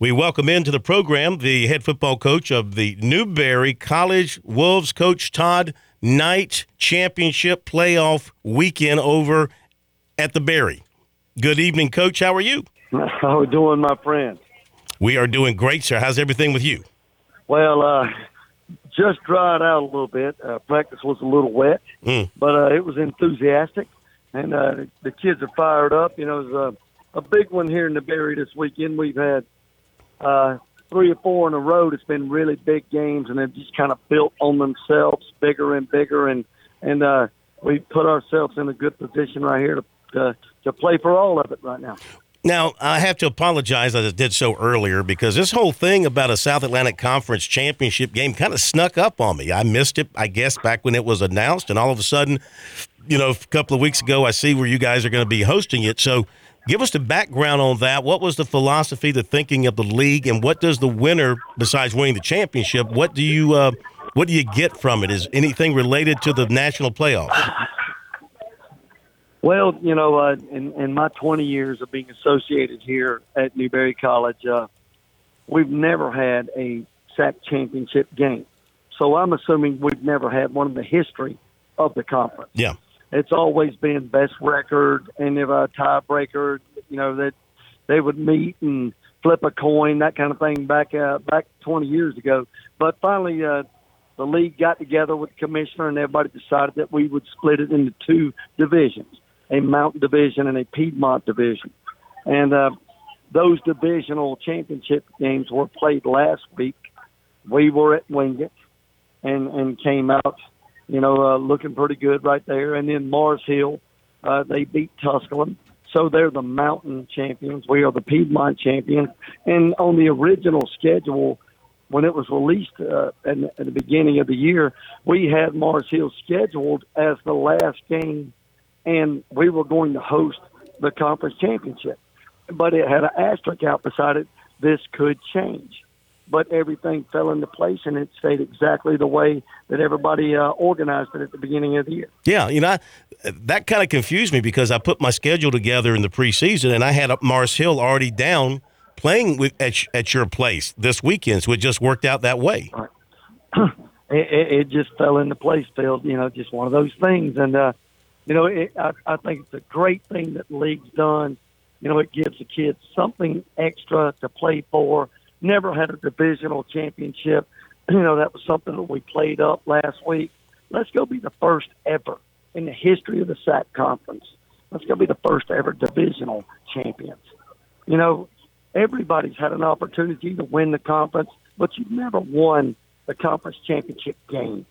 We welcome into the program the head football coach of the Newberry College Wolves, Coach Todd Knight Championship Playoff Weekend over at the Berry. Good evening, Coach. How are you? How are we doing, my friend? We are doing great, sir. How's everything with you? Well, uh, just dried out a little bit. Uh, practice was a little wet, Mm. but uh, it was enthusiastic, and uh, the kids are fired up. You know, it was a, a big one here in the Berry this weekend. We've had uh, three or four in a row. It's been really big games, and they've just kind of built on themselves, bigger and bigger, and and uh, we put ourselves in a good position right here to to, to play for all of it right now. Now, I have to apologize as I did so earlier because this whole thing about a South Atlantic Conference championship game kind of snuck up on me. I missed it, I guess, back when it was announced, and all of a sudden, you know, a couple of weeks ago, I see where you guys are going to be hosting it. So, give us the background on that. What was the philosophy, the thinking of the league, and what does the winner, besides winning the championship, what do you, uh, what do you get from it? Is anything related to the national playoffs? Well, you know, uh, in, in my 20 years of being associated here at Newberry College, uh, we've never had a SAC championship game. So I'm assuming we've never had one in the history of the conference. Yeah. It's always been best record and if a tiebreaker, you know, that they would meet and flip a coin, that kind of thing back uh, back 20 years ago. But finally, uh, the league got together with the commissioner and everybody decided that we would split it into two divisions a mountain division and a Piedmont division. And uh, those divisional championship games were played last week. We were at Wingate and, and came out, you know, uh, looking pretty good right there. And then Mars Hill, uh, they beat Tusculum. So they're the mountain champions. We are the Piedmont champions. And on the original schedule, when it was released uh, in, at the beginning of the year, we had Mars Hill scheduled as the last game and we were going to host the conference championship. But it had an asterisk out beside it. This could change. But everything fell into place, and it stayed exactly the way that everybody uh, organized it at the beginning of the year. Yeah, you know, I, that kind of confused me because I put my schedule together in the preseason, and I had Mars Hill already down playing with at, at your place this weekend, so it just worked out that way. it, it, it just fell into place, Phil. You know, just one of those things, and uh, you know, it, I, I think it's a great thing that the league's done. You know, it gives the kids something extra to play for. Never had a divisional championship. You know, that was something that we played up last week. Let's go be the first ever in the history of the SAC conference. Let's go be the first ever divisional champions. You know, everybody's had an opportunity to win the conference, but you've never won the conference championship game.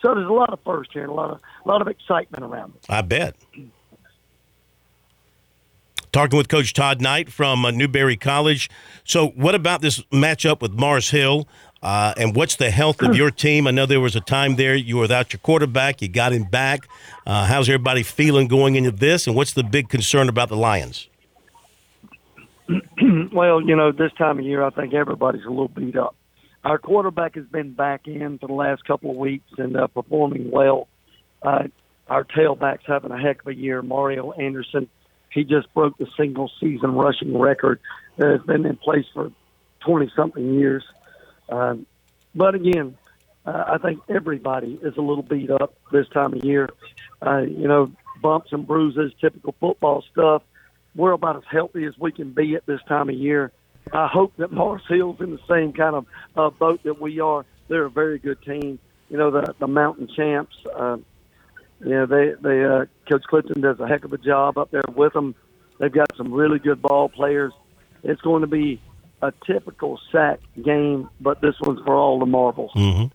So there's a lot of first here and a lot of a lot of excitement around it. I bet. Talking with Coach Todd Knight from uh, Newberry College. So, what about this matchup with Mars Hill? Uh, and what's the health of your team? I know there was a time there you were without your quarterback. You got him back. Uh, how's everybody feeling going into this? And what's the big concern about the Lions? well, you know, this time of year, I think everybody's a little beat up. Our quarterback has been back in for the last couple of weeks and uh, performing well. Uh, our tailback's having a heck of a year. Mario Anderson, he just broke the single season rushing record that has been in place for 20 something years. Um, but again, uh, I think everybody is a little beat up this time of year. Uh, you know, bumps and bruises, typical football stuff. We're about as healthy as we can be at this time of year. I hope that Mars Hill's in the same kind of uh, boat that we are. They're a very good team. You know, the the Mountain Champs. Uh, you know, they they uh, Coach Clifton does a heck of a job up there with them. They've got some really good ball players. It's going to be a typical SAC game, but this one's for all the marbles. Mm-hmm.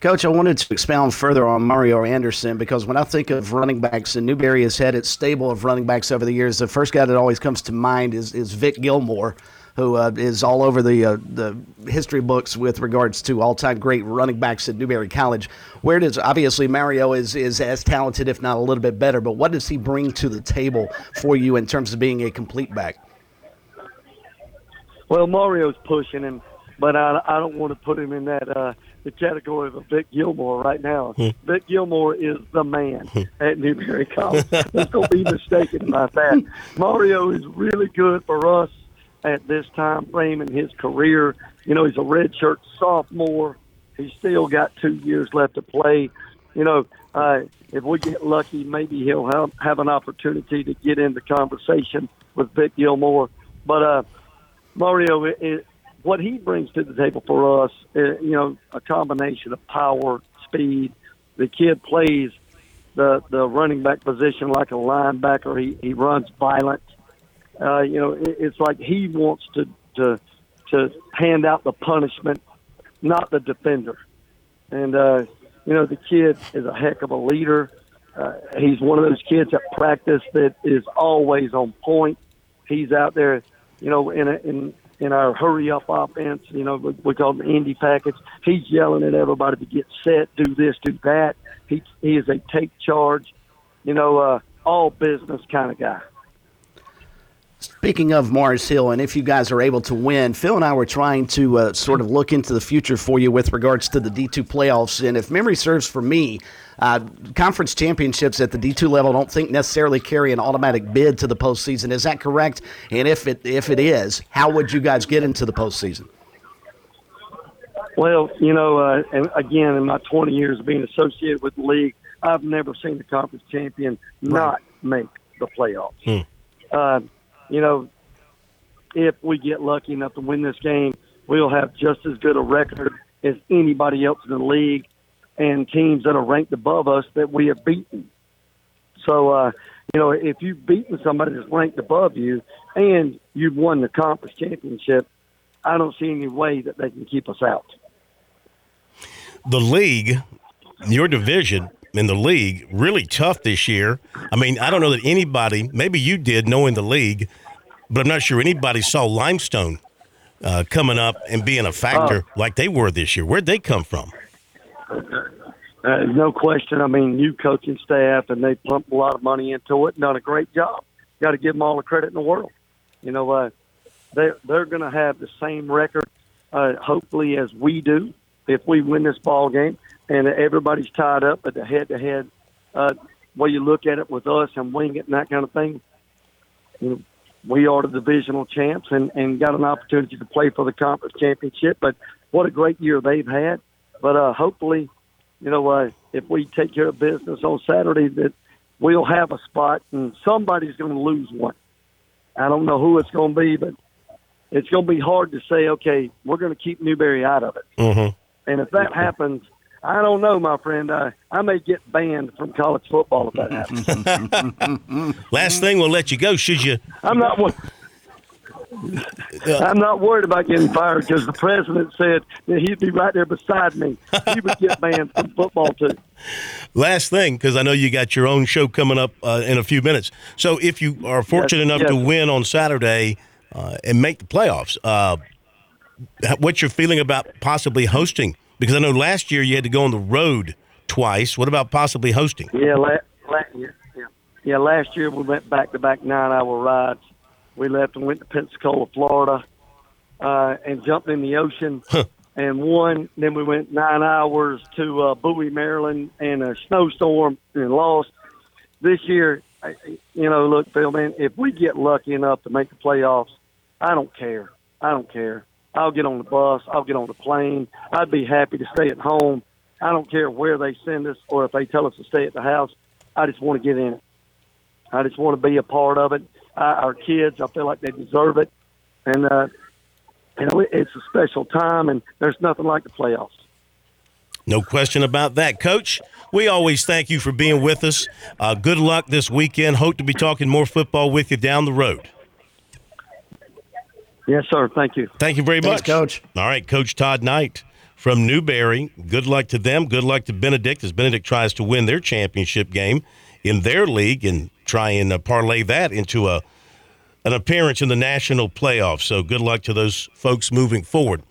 Coach, I wanted to expound further on Mario Anderson because when I think of running backs, and Newberry has had its stable of running backs over the years, the first guy that always comes to mind is, is Vic Gilmore, who uh, is all over the uh, the history books with regards to all time great running backs at Newberry College. Where does obviously Mario is is as talented, if not a little bit better, but what does he bring to the table for you in terms of being a complete back? Well, Mario's pushing him, but I, I don't want to put him in that uh, the category of a Vic Gilmore right now. Vic Gilmore is the man at Newberry College. Let's don't be mistaken about that. Mario is really good for us. At this time frame in his career. You know, he's a redshirt sophomore. He's still got two years left to play. You know, uh, if we get lucky, maybe he'll have, have an opportunity to get into conversation with Vic Gilmore. But uh, Mario, it, it, what he brings to the table for us, uh, you know, a combination of power, speed. The kid plays the the running back position like a linebacker. He he runs violent. Uh, you know, it, it's like he wants to to to hand out the punishment, not the defender. And uh, you know, the kid is a heck of a leader. Uh, he's one of those kids at practice that is always on point. He's out there, you know, in a, in in our hurry up offense. You know, we, we call it the Indy package. He's yelling at everybody to get set, do this, do that. He he is a take charge, you know, uh, all business kind of guy. Speaking of Mars Hill, and if you guys are able to win, Phil and I were trying to uh, sort of look into the future for you with regards to the D2 playoffs. And if memory serves for me, uh, conference championships at the D2 level don't think necessarily carry an automatic bid to the postseason. Is that correct? And if it if it is, how would you guys get into the postseason? Well, you know, uh, and again, in my 20 years of being associated with the league, I've never seen the conference champion not make the playoffs. Hmm. You know, if we get lucky enough to win this game, we'll have just as good a record as anybody else in the league and teams that are ranked above us that we have beaten. So, uh, you know, if you've beaten somebody that's ranked above you and you've won the conference championship, I don't see any way that they can keep us out. The league, your division in the league, really tough this year. I mean, I don't know that anybody, maybe you did knowing the league, but I'm not sure anybody saw Limestone uh, coming up and being a factor uh, like they were this year. Where'd they come from? Uh, no question. I mean, new coaching staff, and they pumped a lot of money into it and done a great job. Got to give them all the credit in the world. You know, uh, they they're going to have the same record, uh, hopefully, as we do if we win this ball game, and everybody's tied up at the head-to-head. Uh, way you look at it with us and Wingate and that kind of thing. You know, we are the divisional champs and, and got an opportunity to play for the conference championship. But what a great year they've had. But uh, hopefully, you know, uh, if we take care of business on Saturday, that we'll have a spot and somebody's going to lose one. I don't know who it's going to be, but it's going to be hard to say, okay, we're going to keep Newberry out of it. Mm-hmm. And if that happens, I don't know, my friend. I, I may get banned from college football if that happens. Last thing we'll let you go. Should you? I'm not. I'm not worried about getting fired because the president said that he'd be right there beside me. He would get banned from football too. Last thing, because I know you got your own show coming up uh, in a few minutes. So if you are fortunate yes, enough yes. to win on Saturday uh, and make the playoffs, uh, what's your feeling about possibly hosting? Because I know last year you had to go on the road twice. What about possibly hosting? Yeah, la- last year. Yeah. yeah, last year we went back to back nine hour rides we left and went to Pensacola, Florida, uh, and jumped in the ocean huh. and won. Then we went nine hours to uh, Bowie, Maryland, and a snowstorm and lost. This year, you know, look, Phil, man, if we get lucky enough to make the playoffs, I don't care. I don't care. I'll get on the bus. I'll get on the plane. I'd be happy to stay at home. I don't care where they send us or if they tell us to stay at the house. I just want to get in it. I just want to be a part of it our kids. I feel like they deserve it, and uh, you know it's a special time, and there's nothing like the playoffs. No question about that, Coach. We always thank you for being with us. Uh, good luck this weekend. Hope to be talking more football with you down the road. Yes, sir. Thank you. Thank you very Thanks, much, Coach. All right, Coach Todd Knight from Newberry. Good luck to them. Good luck to Benedict as Benedict tries to win their championship game in their league and try and uh, parlay that into a an appearance in the national playoffs. So good luck to those folks moving forward.